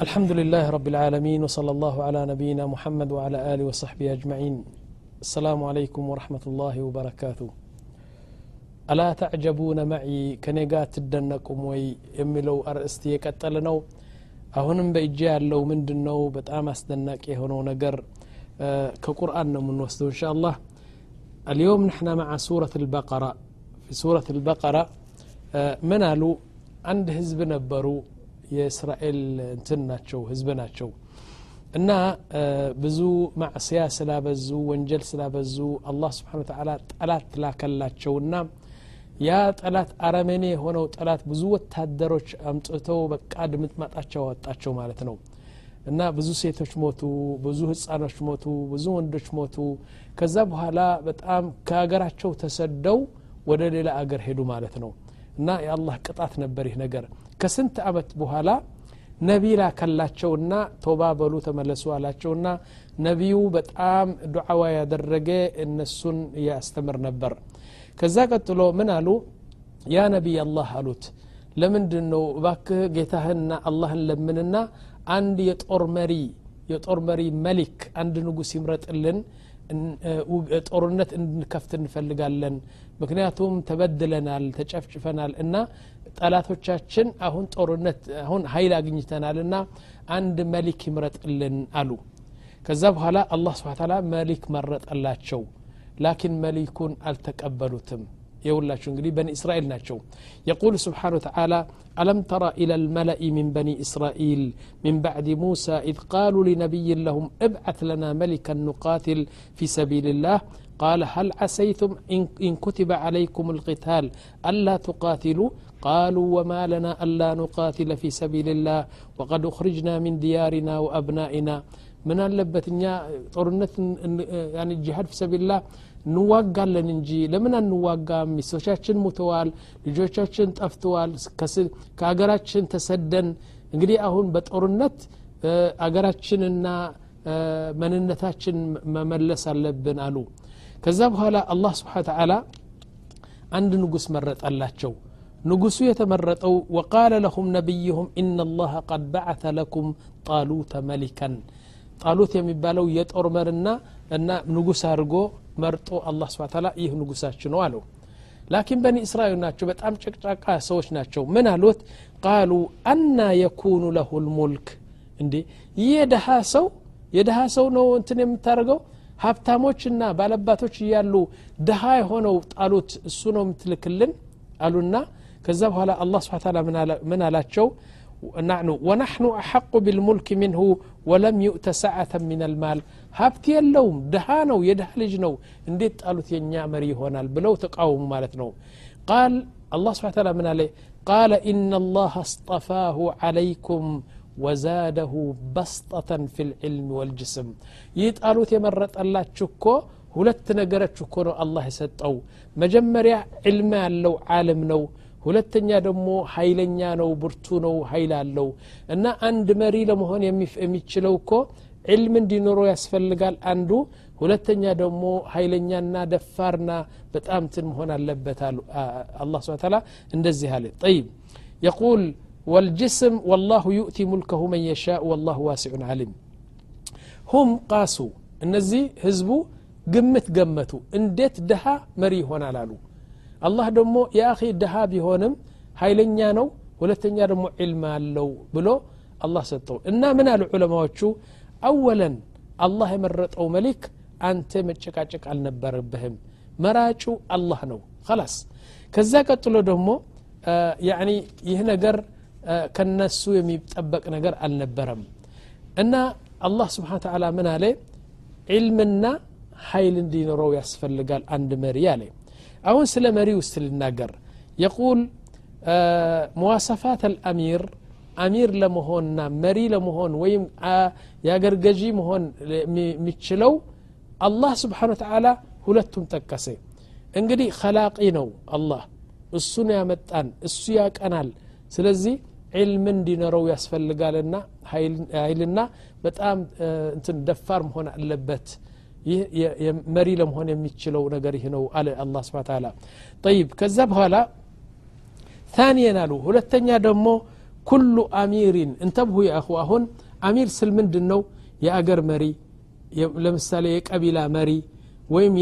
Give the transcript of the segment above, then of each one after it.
الحمد لله رب العالمين وصلى الله على نبينا محمد وعلى آله وصحبه أجمعين السلام عليكم ورحمة الله وبركاته ألا تعجبون معي كنيقات تدنكم وي يملو أرأستي يكتلنو አሁንም በእጅ ያለው ምንድን ነው በጣም አስደናቂ የሆነው ነገር ከቁርአን ነው የምንወስደው እንሻ አላህ اليوم نحن مع سورة البقرة في سورة البقرة من قالوا عند ህዝብ ነበሩ የእስራኤል እንትን ናቸው ህዝብ ናቸው። እና ብዙ ማዕስያ ስላበዙ ወንጀል ስላበዙ አላህ ስብሓን ተዓላ ጠላት ላከላቸውና ያ ጠላት አረመኔ የሆነው ጠላት ብዙ ወታደሮች አምጥተው በቃ ድምጥማጣቸው አወጣቸው ማለት ነው። እና ብዙ ሴቶች ሞቱ ብዙ ህፃኖች ሞቱ ብዙ ወንዶች ሞቱ። ከዛ በኋላ በጣም ከሀገራቸው ተሰደው ወደ ሌላ አገር ሄዱ ማለት ነው። እና የአላህ ቅጣት ነበር ይህ ነገር ከስንት አመት በኋላ ነቢ ላከላቸውና ቶባ በሉ ተመለሱ አላቸውና ነቢዩ በጣም ዱዓዋ ያደረገ እነሱን ያስተምር ነበር ከዛ ቀጥሎ ምን አሉ ያ ነቢይ አላህ አሉት ለምንድን ነው እባክህ ጌታህንና አላህን ለምንና አንድ የጦር መሪ የጦር መሪ መሊክ አንድ ንጉስ ይምረጥልን ጦርነት እንድንከፍት እንፈልጋለን ምክንያቱም ተበድለናል ተጨፍጭፈናል እና ጠላቶቻችን አሁን ጦርነት አሁን ሀይል አግኝተናል እና አንድ መሊክ ይምረጥልን አሉ ከዛ በኋላ አላህ ስብሓ ታላ መሊክ መረጠላቸው ላኪን መሊኩን አልተቀበሉትም የውላችሁ እንግዲህ በኒ እስራኤል ናቸው የቁል ስብሓን ወተዓላ ألم تر إلى الملأ من بني إسرائيل من بعد موسى إذ قالوا لنبي لهم ابعث لنا ملكا نقاتل في سبيل الله قال هل عسيتم إن كتب عليكم القتال ألا تقاتلوا قالوا وما لنا ألا نقاتل في سبيل الله وقد أخرجنا من ديارنا وأبنائنا من አለበት እኛ ጦርነት ጂሃድ ፊ ሰቢልላህ እንዋጋለን እንጂ ለምን አንዋጋም ሚስቶቻችን ሙተዋል ልጆቻችን ጠፍተዋል ከሀገራችን ተሰደን እንግዲህ አሁን በጦርነት አገራችንና መንነታችን መመለስ አለብን አሉ ከዛ በኋላ አላህ ስብሓን ተዓላ አንድ ንጉስ መረጠላቸው ንጉሱ የተመረጠው ወቃለ ለሁም ነቢይሁም ኢና ላሀ ቀድ በዓተ ለኩም ጣሉተ መሊከን ጣሉት የሚባለው የጦር መርና እና ንጉስ አድርጎ መርጦ አላህ ስብሐ ተዓላ ይህ ንጉሳችሁ ነው አለው ላኪን በኒ እስራኤል ናቸው በጣም ጨቅጫቃ ሰዎች ናቸው ምን አሉት ቃሉ አና የኩኑ ለሁ ልሙልክ እንዴ ይህ የደሃ ሰው የደሃ ሰው ነው እንትን የምታደርገው ሀብታሞችና ባለባቶች እያሉ ድሃ የሆነው ጣሉት እሱ ነው የምትልክልን አሉና ከዛ በኋላ አላህ ስብሓ ታላ ምን አላቸው ናኑ ወናሕኑ አሐቁ ቢልሙልክ ሚንሁ ወለም ዩእተ ሰዓተ ምን ልማል ሀብት የለውም ድሃ ነው የድሃ ልጅ ነው እንዴት ጣሉት የእኛ መሪ ይሆናል ብለው ተቃወሙ ማለት ነው ቃል አላህ ስብሓ ታላ ምን አለ ቃለ ኢና ላህ አስጠፋሁ ዓለይኩም ወዛደሁ በስጠተን ፊ ልዕልም ወልጅስም ይህ ጣሉት የመረጠላችሁ እኮ ሁለት ነገሮች እኮ ነው አላህ የሰጠው መጀመሪያ ዕልም ያለው ዓለም ነው ሁለተኛ ደግሞ ኃይለኛ ነው ብርቱ ነው ኃይል አለው እና አንድ መሪ ለመሆን የሚችለው እኮ ዕልም እንዲኖረው ያስፈልጋል አንዱ ሁለተኛ ደግሞ ኃይለኛና ደፋርና በጣም ትን መሆን አለበት አሉ አላ ስብን ታላ እንደዚህ አለ ጠይብ የቁል والجسم والله يؤتي ملكه من يشاء والله واسع عليم هم قاسوا እነዚህ ህዝቡ ግምት ገመቱ እንዴት ድሃ መሪ ይሆናል አሉ አላህ ደግሞ የአኺ ድሃ ቢሆንም ኃይለኛ ነው ሁለተኛ ደግሞ ዕልም አለው ብሎ አላህ ሰጠው እና ምን አሉ ዑለማዎቹ አወለን አላህ የመረጠው መሊክ አንተ መጨቃጨቅ አልነበረብህም መራጩ አላህ ነው ላስ ከዛ ቀጥሎ ደግሞ ያኒ ይህ ነገር ከነሱ የሚጠበቅ ነገር አልነበረም እና አላህ ስብሓን ተዓላ ምን አለ ዕልምና ኃይል እንዲኖረው ያስፈልጋል አንድ መሪ አለ አሁን ስለ መሪ ውስጥ ልናገር የቁል መዋሰፋት አልአሚር አሚር ለመሆንና መሪ ለመሆን ወይም የአገር ገዢ መሆን የሚችለው አላህ ስብሓን ተዓላ ሁለቱም ጠቀሰ እንግዲህ ከላቂ ነው አላህ እሱ ነው ያመጣን እሱ ያቀናል ስለዚህ ዕልም እንዲኖረው ያስፈልጋልና ኃይልና በጣም እንትን ደፋር መሆን አለበት። ይህ መሪ ለመሆን የሚችለው ነገር ይህ ነው አለ አላ ስብን ታላ ጠይብ ከዛ በኋላ ታኒየን አሉ። ሁለተኛ ደግሞ ኩሉ አሚሪን እንተብሁ የአኹ አሁን አሚር ስል ምንድን ነው የአገር መሪ ለምሳሌ የቀቢላ መሪ ወይም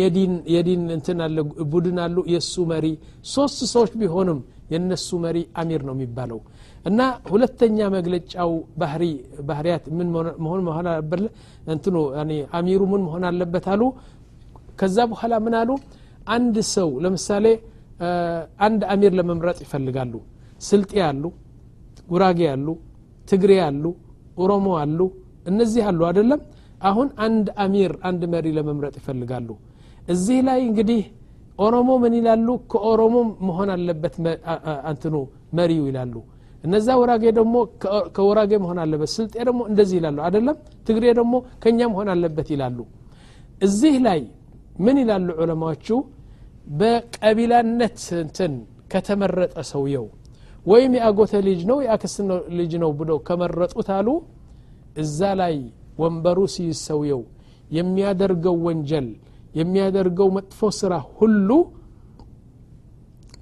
የዲን እንትን አለ ቡድን አሉ የእሱ መሪ። ሶስት ሰዎች ቢሆንም የነሱ መሪ አሚር ነው የሚባለው እና ሁለተኛ መግለጫው ባህሪ ባህሪያት ምን መሆን መሆን አለበት? እንትኑ አሚሩ ምን መሆን አለበት አሉ። ከዛ በኋላ ምን አሉ? አንድ ሰው ለምሳሌ አንድ አሚር ለመምረጥ ይፈልጋሉ። ስልጤ አሉ ጉራጌ አሉ ትግሬ አሉ ኦሮሞ አሉ እነዚህ አሉ አይደለም? አሁን አንድ አሚር አንድ መሪ ለመምረጥ ይፈልጋሉ። እዚህ ላይ እንግዲህ ኦሮሞ ምን ይላሉ? ከኦሮሞ መሆን አለበት አንትኑ መሪው ይላሉ እነዛ ወራጌ ደግሞ ከወራጌ መሆን አለበት ስልጤ ደግሞ እንደዚህ ይላሉ አይደለም ትግሬ ደግሞ ከኛ መሆን አለበት ይላሉ እዚህ ላይ ምን ይላሉ ዑለማዎቹ በቀቢላነት እንትን ከተመረጠ ሰውየው ወይም የአጎተ ልጅ ነው የአክስ ልጅ ነው ብለው ከመረጡት አሉ እዛ ላይ ወንበሩ ሲይዝ ሰውየው የሚያደርገው ወንጀል የሚያደርገው መጥፎ ስራ ሁሉ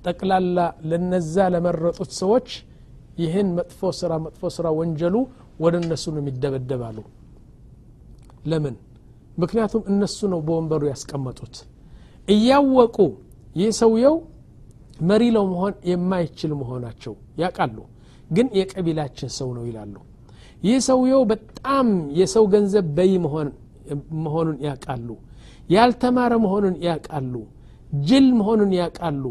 ጠቅላላ ለነዛ ለመረጡት ሰዎች ይህን መጥፎ ስራ መጥፎ ስራ ወንጀሉ ወደ እነሱ ነው የሚደበደባሉ። ለምን? ምክንያቱም እነሱ ነው በወንበሩ ያስቀመጡት። እያወቁ ይህ ሰውየው መሪ ለመሆን የማይችል መሆናቸው ያውቃሉ ግን የቀቢላችን ሰው ነው ይላሉ። ይህ ሰውየው በጣም የሰው ገንዘብ በይ መሆኑን ያውቃሉ ያልተማረ መሆኑን ያውቃሉ ጅል መሆኑን ያውቃሉ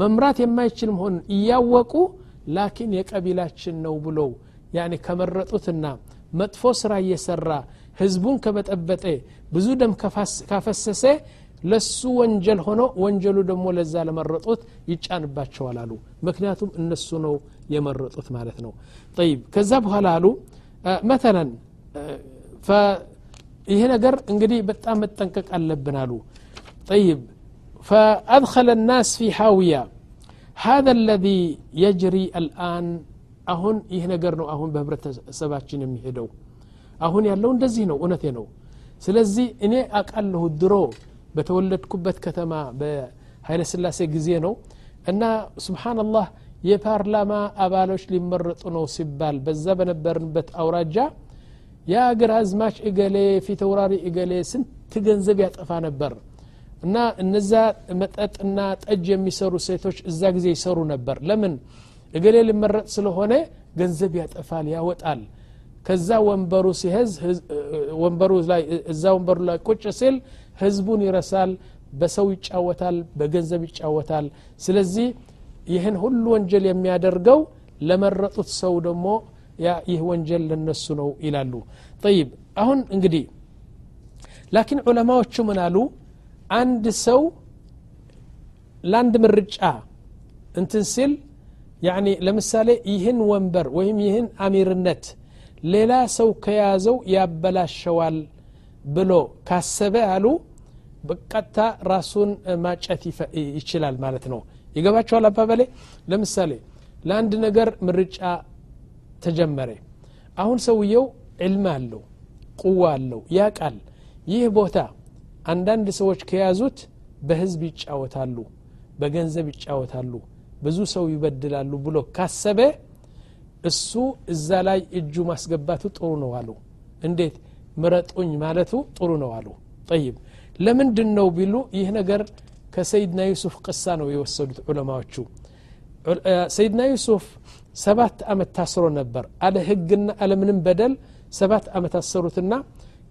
መምራት የማይችል መሆኑን እያወቁ ላኪን የቀቢላችን ነው ብለው ያኔ ከመረጡትና መጥፎ ስራ እየሰራ ህዝቡን ከበጠበጠ ብዙ ደም ካፈሰሰ ለሱ ወንጀል ሆኖ ወንጀሉ ደግሞ ለዛ ለመረጡት ይጫንባቸዋል አሉ ምክንያቱም እነሱ ነው የመረጡት ማለት ነው ጠይብ ከዛ በኋላ አሉ መተለን ይሄ ነገር እንግዲህ በጣም መጠንቀቅ አለብን አሉ ጠይብ فأدخل الناس في حاوية هذا الذي يجري الآن አሁን ይህ ነገር ነው አሁን በህብረተሰባችን የሚሄደው አሁን ያለው እንደዚህ ነው እውነቴ ነው ስለዚህ እኔ አቃለሁ ድሮ በተወለድኩበት ከተማ በኃይለ ስላሴ ጊዜ ነው እና ስብሓንላህ የፓርላማ አባሎች ሊመረጡ ነው ሲባል በዛ በነበርንበት አውራጃ የአገር አዝማች እገሌ ፊተውራሪ እገሌ ስንት ገንዘብ ያጠፋ ነበር እና እነዛ መጠጥና ጠጅ የሚሰሩ ሴቶች እዛ ጊዜ ይሰሩ ነበር። ለምን? እገሌ ሊመረጥ ስለሆነ ገንዘብ ያጠፋል ያወጣል። ከዛ ወንበሩ ሲሄዝ ወንበሩ ላይ እዛ ወንበሩ ላይ ቁጭ ሲል ህዝቡን ይረሳል በሰው ይጫወታል በገንዘብ ይጫወታል። ስለዚህ ይህን ሁሉ ወንጀል የሚያደርገው ለመረጡት ሰው ደግሞ ይህ ወንጀል ለነሱ ነው ይላሉ። ጠይብ አሁን እንግዲህ ላኪን ዑለማዎቹ ምን አሉ አንድ ሰው ለአንድ ምርጫ እንትን ሲል ያኒ ለምሳሌ ይህን ወንበር ወይም ይህን አሚርነት ሌላ ሰው ከያዘው ያበላሸዋል ብሎ ካሰበ አሉ በቀጥታ ራሱን ማጨት ይችላል ማለት ነው። ይገባቸዋል አባበሌ? ለምሳሌ ለአንድ ነገር ምርጫ ተጀመረ። አሁን ሰውየው ዕልም አለው ቁዋ አለው ያቃል ይህ ቦታ አንዳንድ ሰዎች ከያዙት በህዝብ ይጫወታሉ በገንዘብ ይጫወታሉ ብዙ ሰው ይበድላሉ ብሎ ካሰበ እሱ እዛ ላይ እጁ ማስገባቱ ጥሩ ነው አሉ። እንዴት? ምረጡኝ ማለቱ ጥሩ ነው አሉ። ጠይብ። ለምንድን ነው ቢሉ ይህ ነገር ከሰይድና ዩሱፍ ቅሳ ነው የወሰዱት ዑለማዎቹ። ሰይድና ዩሱፍ ሰባት አመት ታስሮ ነበር። አለ ህግና አለምንም በደል ሰባት አመት አሰሩትና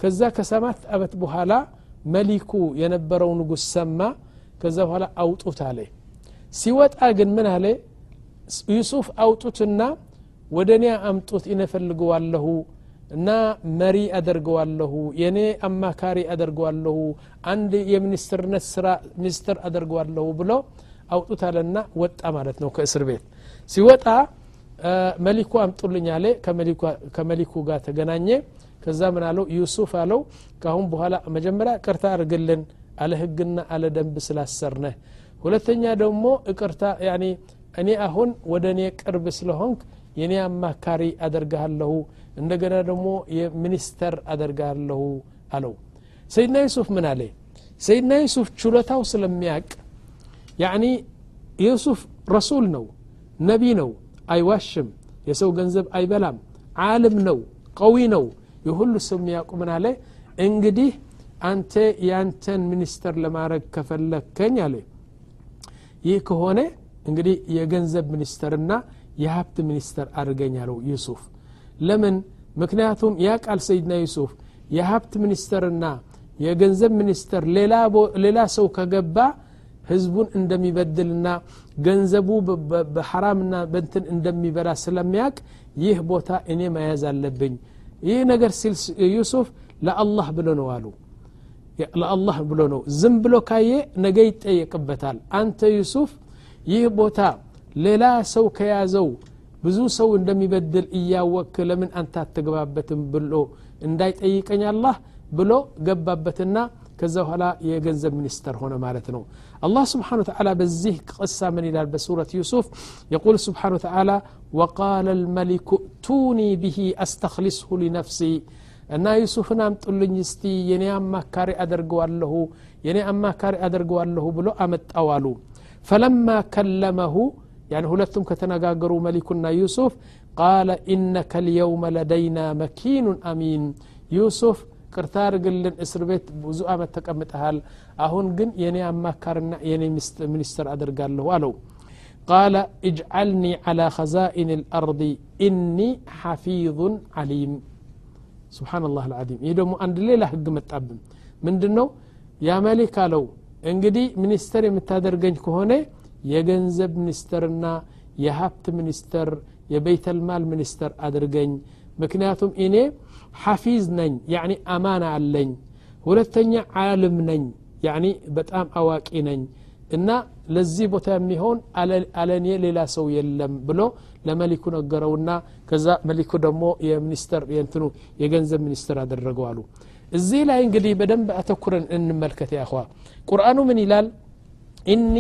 ከዛ ከሰባት አመት በኋላ መሊኩ የነበረው ንጉስ ሰማ። ከዛ በኋላ አውጡት አለ። ሲወጣ ግን ምን አለ? ዩሱፍ አውጡትና ወደ እኔ አምጡት ይነፈልገዋለሁ እና መሪ አደርገዋለሁ የኔ አማካሪ አደርገዋለሁ አንድ የሚኒስትርነት ስራ ሚኒስትር አደርገዋለሁ ብሎ አውጡት አለና ወጣ ማለት ነው ከእስር ቤት። ሲወጣ መሊኩ አምጡልኝ አለ። ከመሊኩ ጋር ተገናኘ ከዛ ምን አለው? ዩሱፍ አለው ካአሁን በኋላ መጀመሪያ እቅርታ አርግልን አለ ህግና አለ ደንብ ስላሰርነህ ሁለተኛ ደግሞ እቅርታ እኔ አሁን ወደ እኔ ቅርብ ስለሆንክ የኔ አማካሪ አደርግሃለሁ እንደገና ደግሞ የሚኒስተር አደርግሃለሁ አለው። ሰይድና ዩሱፍ ምን አለ? ሰይድና ዩሱፍ ችሎታው ስለሚያቅ ያኒ ዩሱፍ ረሱል ነው ነቢ ነው አይዋሽም የሰው ገንዘብ አይበላም ዓለም ነው ቀዊ ነው የሁሉ ሰው የሚያውቁ አለ? እንግዲህ አንተ ያንተን ሚኒስተር ለማድረግ ከፈለከኝ አለ። ይህ ከሆነ እንግዲህ የገንዘብ ሚኒስተርና የሀብት ሚኒስተር አድርገኝ አለው ዩሱፍ። ለምን? ምክንያቱም ያ ቃል ሰይድና ዩሱፍ የሀብት ሚኒስተርና የገንዘብ ሚኒስተር ሌላ ሰው ከገባ ህዝቡን እንደሚበድልና ገንዘቡ በሐራምና በንትን እንደሚበላ ስለሚያቅ ይህ ቦታ እኔ መያዝ አለብኝ ይህ ነገር ሲል ዩሱፍ ለአላህ ብሎ ነው አሉ ለአላህ ብሎ ነው ዝም ብሎ ካየ ነገ ይጠየቅበታል አንተ ዩሱፍ ይህ ቦታ ሌላ ሰው ከያዘው ብዙ ሰው እንደሚበድል እያወክ ለምን አንተ አትገባበትም ብሎ እንዳይጠይቀኝ አላህ ብሎ ገባበትና ከዛ በኋላ የገንዘብ ሚኒስተር ሆነ ማለት ነው الله سبحانه وتعالى بزيه قصة من إلى بسورة يوسف يقول سبحانه وتعالى وقال الملك ائتوني به أستخلصه لنفسي እና ዩሱፍን አምጡልኝ እስቲ የኔ አማካሪ አደርገዋለሁ የኔ አማካሪ አደርገዋለሁ ብሎ አመጣው አሉ ፈለማ ከለመሁ يعني ሁለቱም ከተነጋገሩ መሊኩና ዩሱፍ ቃለ ኢነከ ልየውመ ለደይና መኪኑን አሚን ዩሱፍ ቅርታ አርግልን እስር ቤት ብዙ አመት ተቀምጠሃል አሁን ግን የኔ አማካርና የኔ ሚኒስትር አደርጋለሁ አለው قال اجعلني على خزائن الأرض إني حفيظ عليم. سبحان الله العظيم. يدوم أن ليلة حق متعبم من دنو يا ملك لو انجدي منستري متادر جنك هنا يجنزب منسترنا يهبت منستر يبيت المال منستر أدرجن مكناتهم إني حفيظ نن يعني أمانة على نن ولتني عالم نن يعني بتأم أواك نن እና ለዚህ ቦታ የሚሆን አለኔ ሌላ ሰው የለም ብሎ ለመሊኩ ነገረውና ከዛ መሊኩ ደግሞ የሚኒስተር የንትኑ የገንዘብ ሚኒስትር አደረገው አሉ እዚህ ላይ እንግዲህ በደንብ አተኩረን እንመልከት ያኸዋ ቁርአኑ ምን ይላል ኢኒ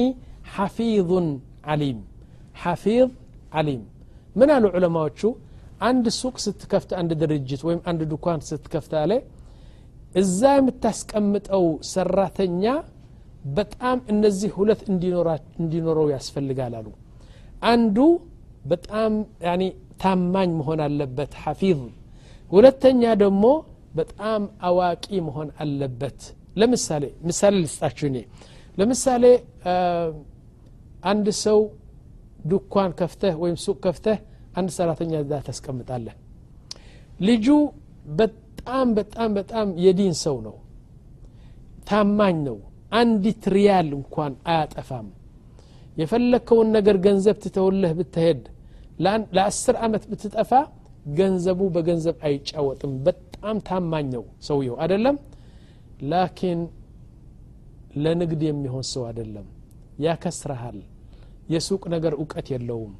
ሐፊዙን አሊም ሐፊዝ አሊም ምን አሉ ዑለማዎቹ አንድ ሱቅ ስትከፍት አንድ ድርጅት ወይም አንድ ዱኳን ስትከፍት አለ እዛ የምታስቀምጠው ሰራተኛ በጣም እነዚህ ሁለት እንዲኖረው ያስፈልጋል አሉ። አንዱ በጣም ታማኝ መሆን አለበት ሐፊዝ። ሁለተኛ ደግሞ በጣም አዋቂ መሆን አለበት። ለምሳሌ ምሳሌ ልስጣችሁ እኔ። ለምሳሌ አንድ ሰው ዱኳን ከፍተህ ወይም ሱቅ ከፍተህ አንድ ሰራተኛ እዛ ታስቀምጣለህ። ልጁ በጣም በጣም በጣም የዲን ሰው ነው። ታማኝ ነው አንዲት ሪያል እንኳን አያጠፋም። የፈለግከውን ነገር ገንዘብ ትተውለህ ብትሄድ ለአስር ዓመት ብትጠፋ ገንዘቡ በገንዘብ አይጫወጥም። በጣም ታማኝ ነው ሰውየው። አደለም ላኪን ለንግድ የሚሆን ሰው አደለም ያከስረሃል የሱቅ ነገር እውቀት የለውም።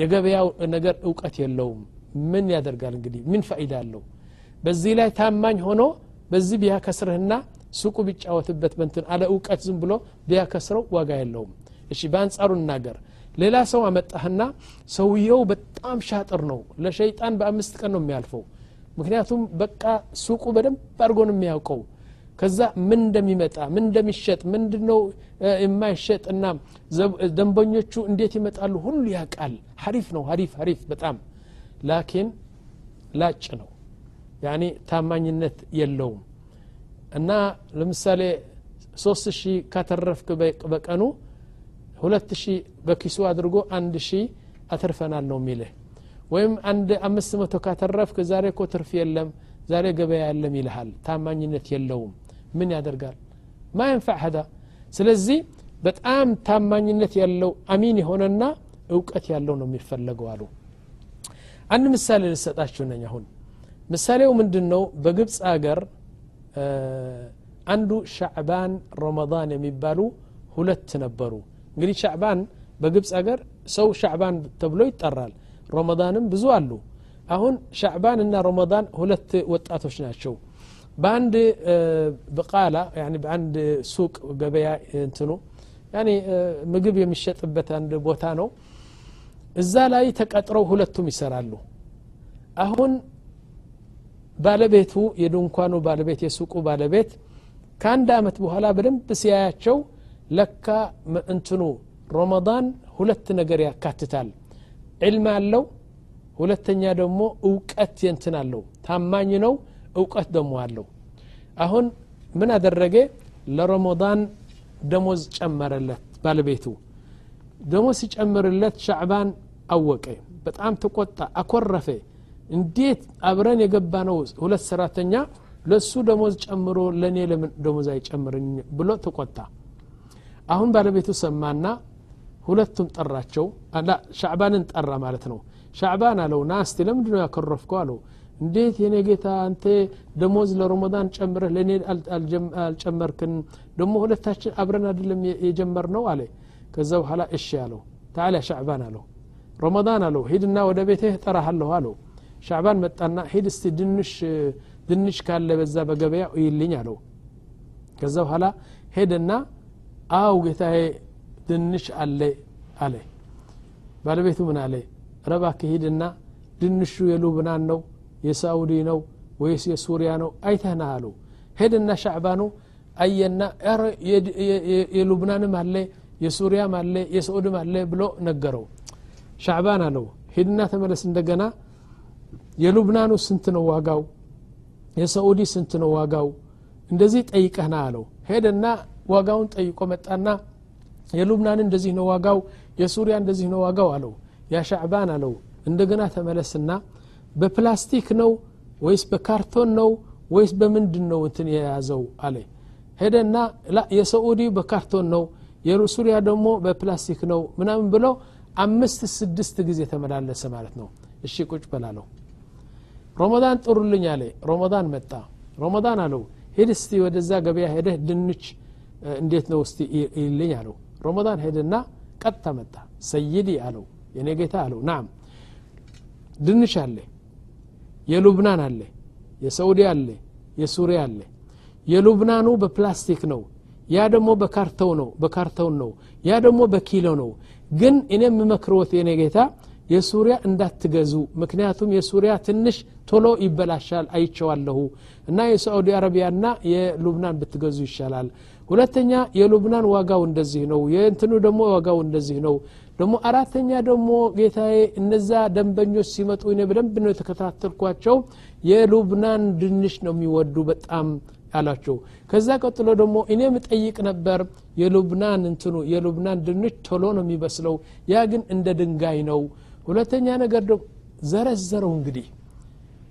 የገበያው ነገር እውቀት የለውም። ምን ያደርጋል እንግዲህ? ምን ፋይዳ አለው? በዚህ ላይ ታማኝ ሆኖ በዚህ ቢያከስርህና ሱቁ ቢጫወትበት በንትን አለ እውቀት ዝም ብሎ ቢያከስረው ዋጋ የለውም። እሺ በአንጻሩ እናገር። ሌላ ሰው አመጣህና ሰውየው በጣም ሻጥር ነው። ለሸይጣን በአምስት ቀን ነው የሚያልፈው። ምክንያቱም በቃ ሱቁ በደንብ አድርጎ ነው የሚያውቀው። ከዛ ምን እንደሚመጣ ምን እንደሚሸጥ ምንድን ነው የማይሸጥ እና ደንበኞቹ እንዴት ይመጣሉ ሁሉ ያውቃል። ሀሪፍ ነው ሀሪፍ ሀሪፍ በጣም። ላኪን ላጭ ነው። ያኒ ታማኝነት የለውም እና ለምሳሌ ሶስት ሺህ ካተረፍክ በቀኑ ሁለት ሺህ በኪሱ አድርጎ አንድ ሺህ አትርፈናል ነው የሚልህ። ወይም አንድ አምስት መቶ ካተረፍክ ዛሬ እኮ ትርፍ የለም ዛሬ ገበያ የለም ይልሃል። ታማኝነት የለውም። ምን ያደርጋል? ማ ሀዳ። ስለዚህ በጣም ታማኝነት ያለው አሚን የሆነና እውቀት ያለው ነው የሚፈለገው አሉ። አንድ ምሳሌ ልሰጣችሁ ነኝ አሁን። ምሳሌው ምንድን ነው በግብፅ አገር አንዱ ሻዕባን ረመዳን የሚባሉ ሁለት ነበሩ እንግዲህ ሻዕባን በግብፅ አገር ሰው ሻዕባን ተብሎ ይጠራል ረመዳንም ብዙ አሉ አሁን ሻዕባን እና ረመዳን ሁለት ወጣቶች ናቸው በአንድ ብቃላ በአንድ ሱቅ ገበያ እንትኑ ያኒ ምግብ የሚሸጥበት አንድ ቦታ ነው እዛ ላይ ተቀጥረው ሁለቱም ይሰራሉ አሁን ባለቤቱ የድንኳኑ ባለቤት የሱቁ ባለቤት ከአንድ አመት በኋላ በደንብ ሲያያቸው ለካ እንትኑ ረመዳን ሁለት ነገር ያካትታል። ዕልም አለው ሁለተኛ ደግሞ እውቀት የንትን አለው። ታማኝ ነው እውቀት ደግሞ አለው። አሁን ምን አደረገ? ለረመዳን ደሞዝ ጨመረለት ባለቤቱ። ደሞዝ ሲጨምርለት ሻዕባን አወቀ። በጣም ተቆጣ አኮረፈ እንዴት አብረን የገባ ነው ሁለት ሰራተኛ ለሱ ደሞዝ ጨምሮ ለእኔ ለምን ደሞዝ አይጨምርኝ ብሎ ተቆጣ። አሁን ባለቤቱ ሰማና ሁለቱም ጠራቸው። ሻዕባንን ጠራ ማለት ነው። ሻዕባን አለው ና እስቲ ለምንድ ነው ያከረፍከው አለው። እንዴት የኔ ጌታ አንተ ደሞዝ ለረመዳን ጨምረህ ለእኔ አልጨመርክን? ደሞ ሁለታችን አብረን አይደለም የጀመር ነው አለ። ከዛ በኋላ እሺ አለው። ታላ ሻዕባን አለው ረመዳን አለው ሂድና ወደ ቤትህ ጠራሃለሁ አለው ሻዕባን መጣና ሂድ እስቲ ድንሽ ድንሽ ካለ በዛ በገበያ እይልኝ አለው። ከዛ በኋላ ሄደና አው ጌታዬ ድንሽ አለ አለ። ባለቤቱ ምን አለ? ረባክ ሂድና ድንሹ የሉብናን ነው የሳኡዲ ነው ወይስ የሱሪያ ነው አይተህና አለው። ሄድና ሻዕባኑ አየና የሉብናንም አለ የሱሪያም አለ የሳኡድም አለ ብሎ ነገረው። ሻዕባን አለው። ሂድና ተመለስ እንደገና የሉብናኑ ስንት ነው ዋጋው? የሳኡዲ ስንት ነው ዋጋው? እንደዚህ ጠይቀህና አለው። ሄደና ዋጋውን ጠይቆ መጣና የሉብናን እንደዚህ ነው ዋጋው የሱሪያ እንደዚህ ነው ዋጋው አለው። ያ ሻዕባን አለው። እንደገና ተመለስና በፕላስቲክ ነው ወይስ በካርቶን ነው ወይስ በምንድን ነው እንትን የያዘው አለ። ሄደና የሰዑዲ በካርቶን ነው የሱሪያ ደግሞ በፕላስቲክ ነው ምናምን ብሎ አምስት ስድስት ጊዜ ተመላለሰ ማለት ነው። እሺ ቁጭ በላለው ረመዳን ጥሩልኝ አለ። ረመዳን መጣ። ረመዳን አለው። ሂድ እስቲ ወደዛ ገበያ ሄደህ ድንች እንዴት ነው እስቲ ይልኝ አለው። ረመዳን ሄደና ቀጥታ መጣ። ሰይዲ አለው የኔ ጌታ አለው። ናም ድንች አለ የሉብናን አለ የሰዑዲ አለ የሱሪያ አለ። የሉብናኑ በፕላስቲክ ነው። ያ ደግሞ በካርተው ነው በካርተውን ነው። ያ ደግሞ በኪሎ ነው። ግን እኔ የምመክርዎት የኔ ጌታ የሱሪያ እንዳትገዙ። ምክንያቱም የሱሪያ ትንሽ ቶሎ ይበላሻል አይቸዋለሁ እና የሳዑዲ አረቢያና የሉብናን ብትገዙ ይሻላል። ሁለተኛ የሉብናን ዋጋው እንደዚህ ነው። የእንትኑ ደግሞ ዋጋው እንደዚህ ነው። ደግሞ አራተኛ ደግሞ ጌታዬ እነዛ ደንበኞች ሲመጡ እኔ በደንብ ነው የተከታተልኳቸው። የሉብናን ድንሽ ነው የሚወዱ በጣም አላቸው። ከዛ ቀጥሎ ደግሞ እኔ ምጠይቅ ነበር የሉብናን እንትኑ የሉብናን ድንች ቶሎ ነው የሚበስለው። ያ ግን እንደ ድንጋይ ነው ሁለተኛ ነገር ደግሞ ዘረዘረው እንግዲህ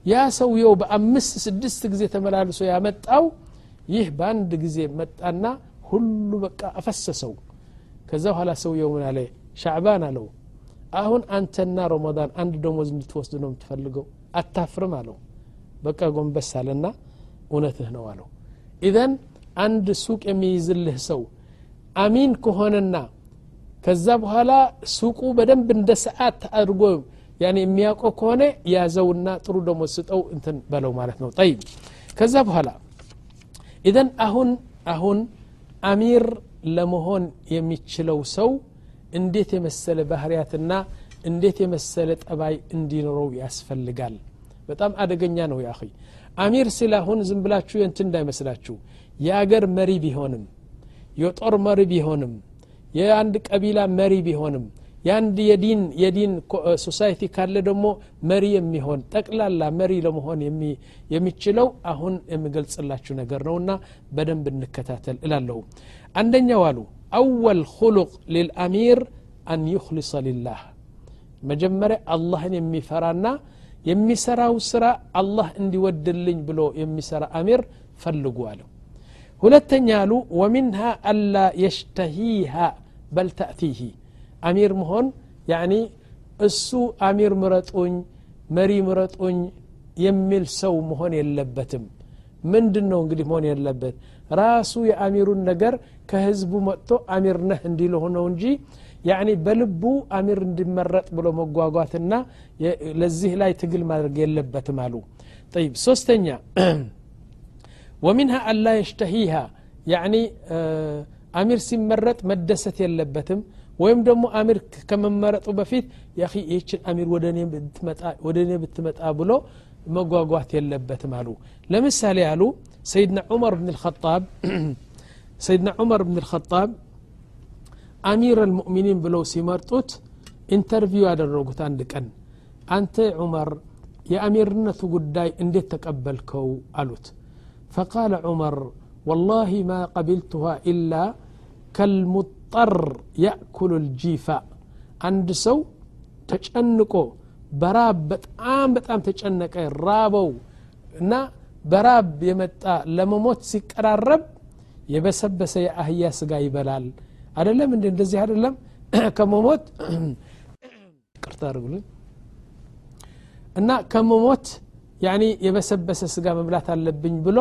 ያ ሰውየው በአምስት ስድስት ጊዜ ተመላልሶ ያመጣው ይህ በአንድ ጊዜ መጣና ሁሉ በቃ አፈሰሰው። ከዛ በኋላ ሰውየው ምን አለ? ሻዕባን አለው። አሁን አንተና ረመዳን አንድ ደሞዝ እንድትወስድ ነው የምትፈልገው? አታፍርም አለው። በቃ ጎንበስ አለና እውነትህ ነው አለው። ኢዘን አንድ ሱቅ የሚይዝልህ ሰው አሚን ከሆነና ከዛ በኋላ ሱቁ በደንብ እንደ ሰዓት አድርጎ ያኔ የሚያውቀው ከሆነ ያዘውና ጥሩ ደሞ ስጠው እንትን በለው ማለት ነው። ጠይብ። ከዛ በኋላ ኢዘን አሁን አሁን አሚር ለመሆን የሚችለው ሰው እንዴት የመሰለ ባህርያትና እንዴት የመሰለ ጠባይ እንዲኖረው ያስፈልጋል? በጣም አደገኛ ነው ያ አሚር ሲል አሁን ዝም ብላችሁ የንት እንዳይመስላችሁ። የአገር መሪ ቢሆንም የጦር መሪ ቢሆንም የአንድ ቀቢላ መሪ ቢሆንም የአንድ የዲን የዲን ሶሳይቲ ካለ ደግሞ መሪ የሚሆን ጠቅላላ መሪ ለመሆን የሚችለው አሁን የሚገልጽላችሁ ነገር ነውና በደንብ እንከታተል እላለሁ አንደኛው አሉ አወል ሁሉቅ ልልአሚር አን ዩክሊሰ ሊላህ መጀመሪያ አላህን የሚፈራና የሚሰራው ስራ አላህ እንዲወድልኝ ብሎ የሚሰራ አሚር ፈልጉ አለው ሁለተኛ አሉ ወሚንሃ አላ የሽተሂሃ በል ተእቲሂ። አሚር መሆን ያኒ እሱ አሚር ምረጡኝ መሪ ምረጡኝ የሚል ሰው መሆን የለበትም። ምንድን ነው እንግዲህ መሆን የለበት ራሱ የአሚሩን ነገር ከህዝቡ መጥቶ አሚር ነህ እንዲል ሆነው እንጂ ያኒ በልቡ አሚር እንዲመረጥ ብሎ መጓጓትና ለዚህ ላይ ትግል ማድረግ የለበትም አሉ። ጠይብ። ሶስተኛ ወሚንሃ አላ የሽተሂሃ። ያኒ አሚር ሲመረጥ መደሰት የለበትም ወይም ደግሞ አሚር ከመመረጡ በፊት ያ ይህችን አሚር ወደ እኔ ብትመጣ ብሎ መጓጓት የለበትም አሉ ለምሳሌ አሉ ሰይድና ዑመር ብን ልኸጣብ ሰይድና ዑመር ብን ልኸጣብ አሚር አልሙእሚኒን ብለው ሲመርጡት ኢንተርቪው ያደረጉት አንድ ቀን አንተ ዑመር የአሚርነቱ ጉዳይ እንዴት ተቀበልከው አሉት ፈቃለ ዑመር ወላሂ ማ ቀቢልቱሃ ኢላ كالمضطر يأكل الجيفة አንድ ሰው ተጨንቆ በራብ በጣም በጣም ተጨነቀ ራበው እና በራብ የመጣ ለመሞት ሲቀራረብ የበሰበሰ የአህያ ስጋ ይበላል። አደለም እንደ እንደዚህ አደለም ከመሞት ቅርታ እና ከመሞት የበሰበሰ ስጋ መብላት አለብኝ ብሎ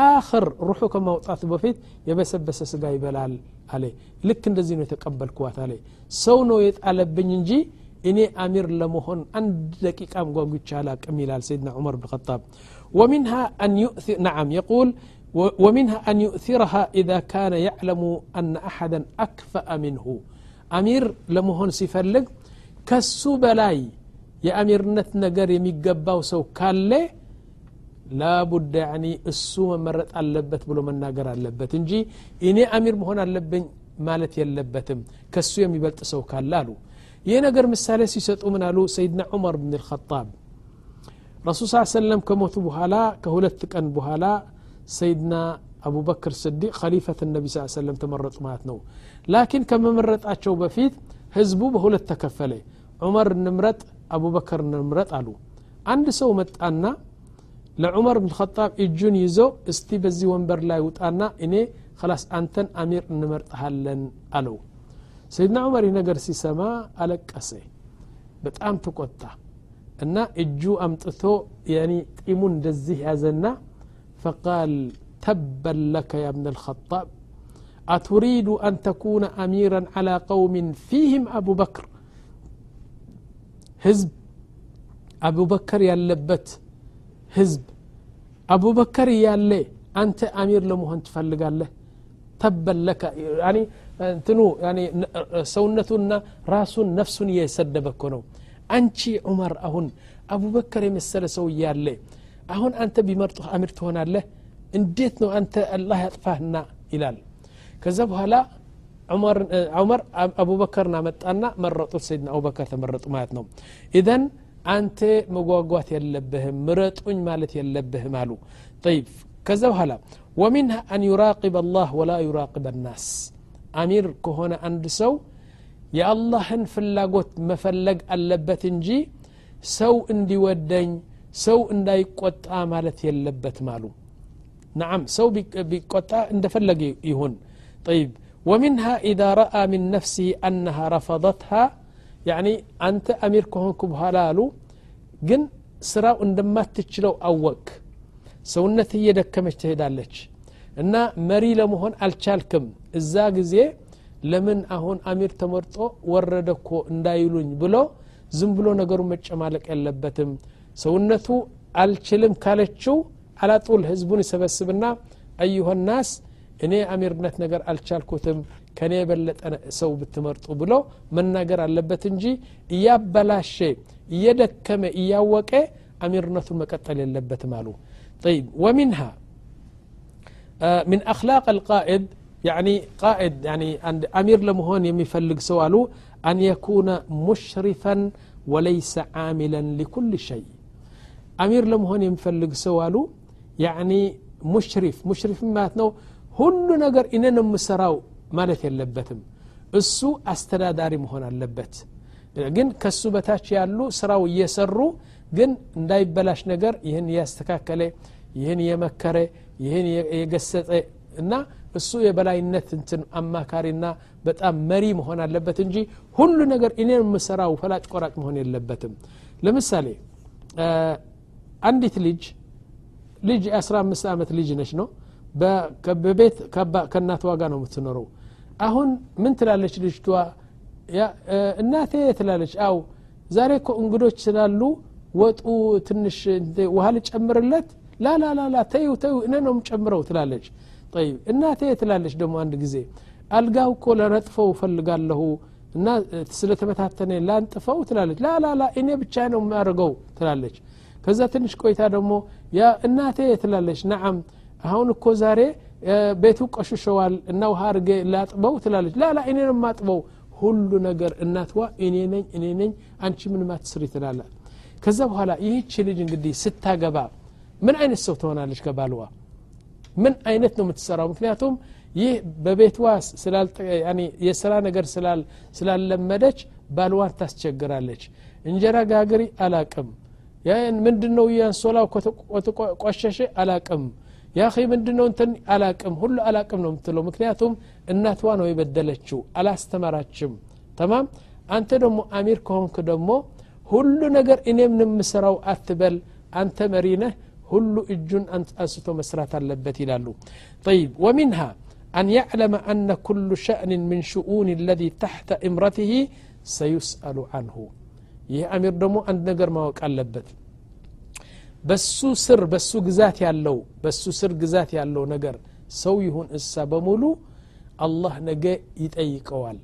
አክር ሩሑ ከማውጣቱ በፊት የበሰበሰ ስጋ ይበላል አለ ልክ እንደዚህ ነው የተቀበልኩዋት አለ ሰው ነው የጣለብኝ እንጂ እኔ አሚር ለመሆን አንድ ደቂቃም ጓጉቻ አላቅም ይላል ሰይድና ዑመር ብን ኸጣብ ومنها أن يؤثر نعم يقول ومنها أن يؤثرها إذا كان يعلم أن أحدا أكفأ منه أمير لمهون سيفلق كسو بلاي የአሚርነት ነገር የሚገባው ሰው ካለ ላቡድ ያኒ እሱ መመረጥ አለበት ብሎ መናገር አለበት እንጂ እኔ አሚር መሆን አለብኝ ማለት የለበትም ከሱ የሚበልጥ ሰው ካለ አሉ ይህ ነገር ምሳሌ ሲሰጡ ምን አሉ ሰይድና ዑመር ብን ልኸጣብ ረሱል ስ ሰለም ከሞቱ በኋላ ከሁለት ቀን በኋላ ሰይድና አቡበክር ስዲቅ ከሊፈት ነቢ ስ ሰለም ተመረጡ ማለት ነው ላኪን ከመመረጣቸው በፊት ህዝቡ በሁለት ተከፈለ ዑመር እንምረጥ አቡበከር እንምረጥ አሉ አንድ ሰው መጣና ለዑመር ብን ኸጣብ እጁን ይዞ እስቲ በዚህ ወንበር ላይ ውጣና እኔ ከላስ አንተን አሚር እንመርጥሃለን አለው ሰይድና ዑመር ይህ ነገር ሲሰማ አለቀሰ በጣም ተቆጣ እና እጁ አምጥቶ ያኒ ጢሙን እንደዚህ ያዘና ፈቃል ተበን ለከ ያ ብን الخطاب أتريد أن تكون أميرا على قوم فيهم أبو بكر ህዝብ አቡበከር ያለበት ህዝብ አቡበከር እያለ አንተ አሚር ለመሆን ትፈልጋለህ ተበለከ እንትኑ ሰውነቱና ራሱን ነፍሱን እየሰደበ እኮ ነው አንቺ ዑመር አሁን አቡበከር የመሰለ ሰው እያለ አሁን አንተ ቢመርጡህ አሚር ትሆናለህ እንዴት ነው አንተ አላህ ያጥፋህና ይላል ከዛ በኋላ ዑመር አቡበከርን አመጣና መረጡት ሰይድና አቡበከር ተመረጡ ማለት ነው ኢዘን አንተ መጓጓት የለብህም ምረጡኝ ማለት የለብህም አሉ ጠይብ ከዛ በኋላ ወሚንሃ አን ዩራቅብ አላህ ወላ ዩራቅብ ናስ አሚር ከሆነ አንድ ሰው የአላህን ፍላጎት መፈለግ አለበት እንጂ ሰው እንዲወደኝ ሰው እንዳይቆጣ ማለት የለበትም አሉ نعم ሰው ቢቆጣ እንደፈለገ ይሁን طيب ومنها إذا رأى من نفسه أنها رفضتها ያኒ አንተ አሚር ከሆንኩ በኋላ አሉ ግን ስራው እንደማትችለው አወቅ ሰውነት እየደከመች ትሄዳለች። እና መሪ ለመሆን አልቻልክም። እዛ ጊዜ ለምን አሁን አሚር ተመርጦ ወረደ እኮ እንዳይሉኝ ብሎ ዝም ብሎ ነገሩ መጨማለቅ የለበትም። ሰውነቱ አልችልም ካለችው አላጡል ህዝቡን ይሰበስብና አዩሆናስ እኔ አሚርነት ነገር አልቻልኩትም። ከኔ የበለጠ ሰው ብትመርጡ ብሎ መናገር አለበት እንጂ እያበላሸ እየደከመ እያወቀ አሚርነቱን መቀጠል የለበትም አሉ طيب ومنها من أخلاق القائد يعني قائد يعني عند أمير لمهون يميفلق سوالو أن يكون مشرفا وليس عاملا لكل شيء أمير لمهون يمفلق سوالو يعني ሙሽሪፍ ሙሽሪፍ ማለት ነው ሁሉ ነገር እኔን የምሰራው ማለት የለበትም። እሱ አስተዳዳሪ መሆን አለበት። ግን ከሱ በታች ያሉ ስራው እየሰሩ ግን እንዳይበላሽ ነገር ይህን እያስተካከለ ይህን የመከረ ይህን የገሰጠ እና እሱ የበላይነት እንትን አማካሪና በጣም መሪ መሆን አለበት እንጂ ሁሉ ነገር እኔን የምሰራው ፈላጭ ቆራጭ መሆን የለበትም። ለምሳሌ አንዲት ልጅ ልጅ የአስራ አምስት ዓመት ልጅ ነች ነው። በቤት ከእናት ዋጋ ነው የምትኖረው አሁን ምን ትላለች ልጅቷ? እናቴ ትላለች። አው ዛሬ እኮ እንግዶች ስላሉ ወጡ ትንሽ ውሃ ልጨምርለት ላላላላ ተዩ ተዩ እኔ ነው የምጨምረው ትላለች። ጠይብ እናቴ ትላለች ደግሞ አንድ ጊዜ አልጋው እኮ ለነጥፈው ፈልጋለሁ እና ስለተበታተነ ላንጥፈው ትላለች። ላላላ እኔ ብቻ ነው የሚያደርገው ትላለች። ከዛ ትንሽ ቆይታ ደግሞ ያ እናቴ ትላለች። ነዓም አሁን እኮ ዛሬ ቤቱ ቆሽሸዋል እና ውሃ አርጌ ላጥበው ትላለች። ላላ እኔ ነው ማጥበው ሁሉ ነገር እናትዋ እኔ ነኝ እኔ ነኝ አንቺ ምን ማትስሪ ትላላት ከዛ በኋላ ይህች ልጅ እንግዲህ ስታገባ ምን አይነት ሰው ትሆናለች ከባልዋ ምን አይነት ነው የምትሰራው? ምክንያቱም ይህ በቤትዋ የስራ ነገር ስላለመደች ባልዋን ታስቸግራለች። እንጀራ ጋግሪ አላቅም። ምንድን ነው የአንሶላው ቆሸሸ አላቅም ያ ምንድን ነው እንትን አላቅም ሁሉ አላቅም ነው የምትለው ምክንያቱም እናትዋ ነው የበደለችው አላስተማራችም ተማም አንተ ደግሞ አሚር ከሆንክ ደግሞ ሁሉ ነገር እኔም ንምስራው አትበል አንተ መሪ ነህ ሁሉ እጁን አንስቶ መስራት አለበት ይላሉ طيب ومنها أن يعلم أن كل شأن من شؤون الذي تحت إمرته سيسأل عنه ይህ አሚር ደግሞ አንድ ነገር ማወቅ አለበት በሱ ስር በሱ ግዛት ያለው በሱ ስር ግዛት ያለው ነገር ሰው ይሁን እንስሳ በሙሉ አላህ ነገ ይጠይቀዋል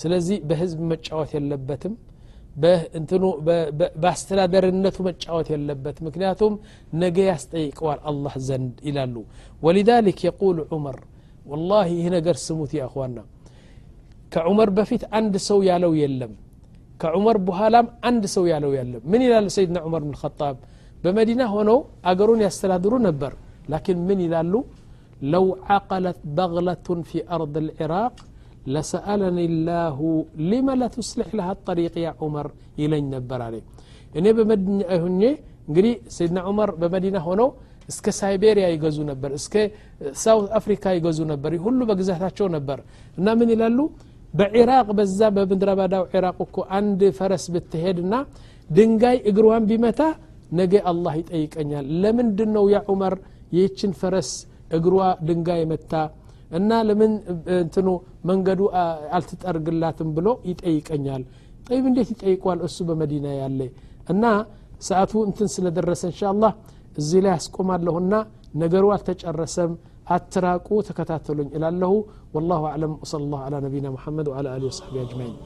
ስለዚህ በህዝብ መጫወት የለበትም እንትኑ በአስተዳደርነቱ መጫወት የለበት ምክንያቱም ነገ ያስጠይቀዋል አላህ ዘንድ ይላሉ ወሊዛሊክ የቁል ዑመር ወላሂ ይህ ነገር ስሙት ያእዋና ከዑመር በፊት አንድ ሰው ያለው የለም ከዑመር በኋላም አንድ ሰው ያለው የለም ምን ይላል ሰይድና ዑመር ብን بمدينة هونو أجرون يستلذرون نبر لكن من يلالو لو عقلت بغلة في أرض العراق لسألني الله لما لا تصلح لها الطريق يا عمر إلى نبر عليه إني بمدينة هوني قري سيدنا عمر بمدينة هونو اسك سايبيريا يجوزون نبر اسك ساوث افريكا يجوزون نبر هلو بجزهتاشو نبر أنا من يلالو بعراق بزاب بندرابا داو عراقكو عند فرس بتهدنا دنجاي اغروان بمتى ነገ አላህ ይጠይቀኛል ለምንድን ነው ያ ዑመር ይህችን ፈረስ እግሯ ድንጋይ መታ እና ለምን እንትኑ መንገዱ አልትጠርግላትም ብሎ ይጠይቀኛል ጠይብ እንዴት ይጠይቋል እሱ በመዲና ያለ እና ሰአቱ እንትን ስለደረሰ እንሻ አላህ እዚህ ላይ አስቆማለሁና ነገሩ አልተጨረሰም አትራቁ ተከታተሉኝ እላለሁ ወላሁ አለም ወሰለ ላሁ አላ ነቢና ሙሐመድ ወአላ አሊ ወሰሕቢ አጅማይን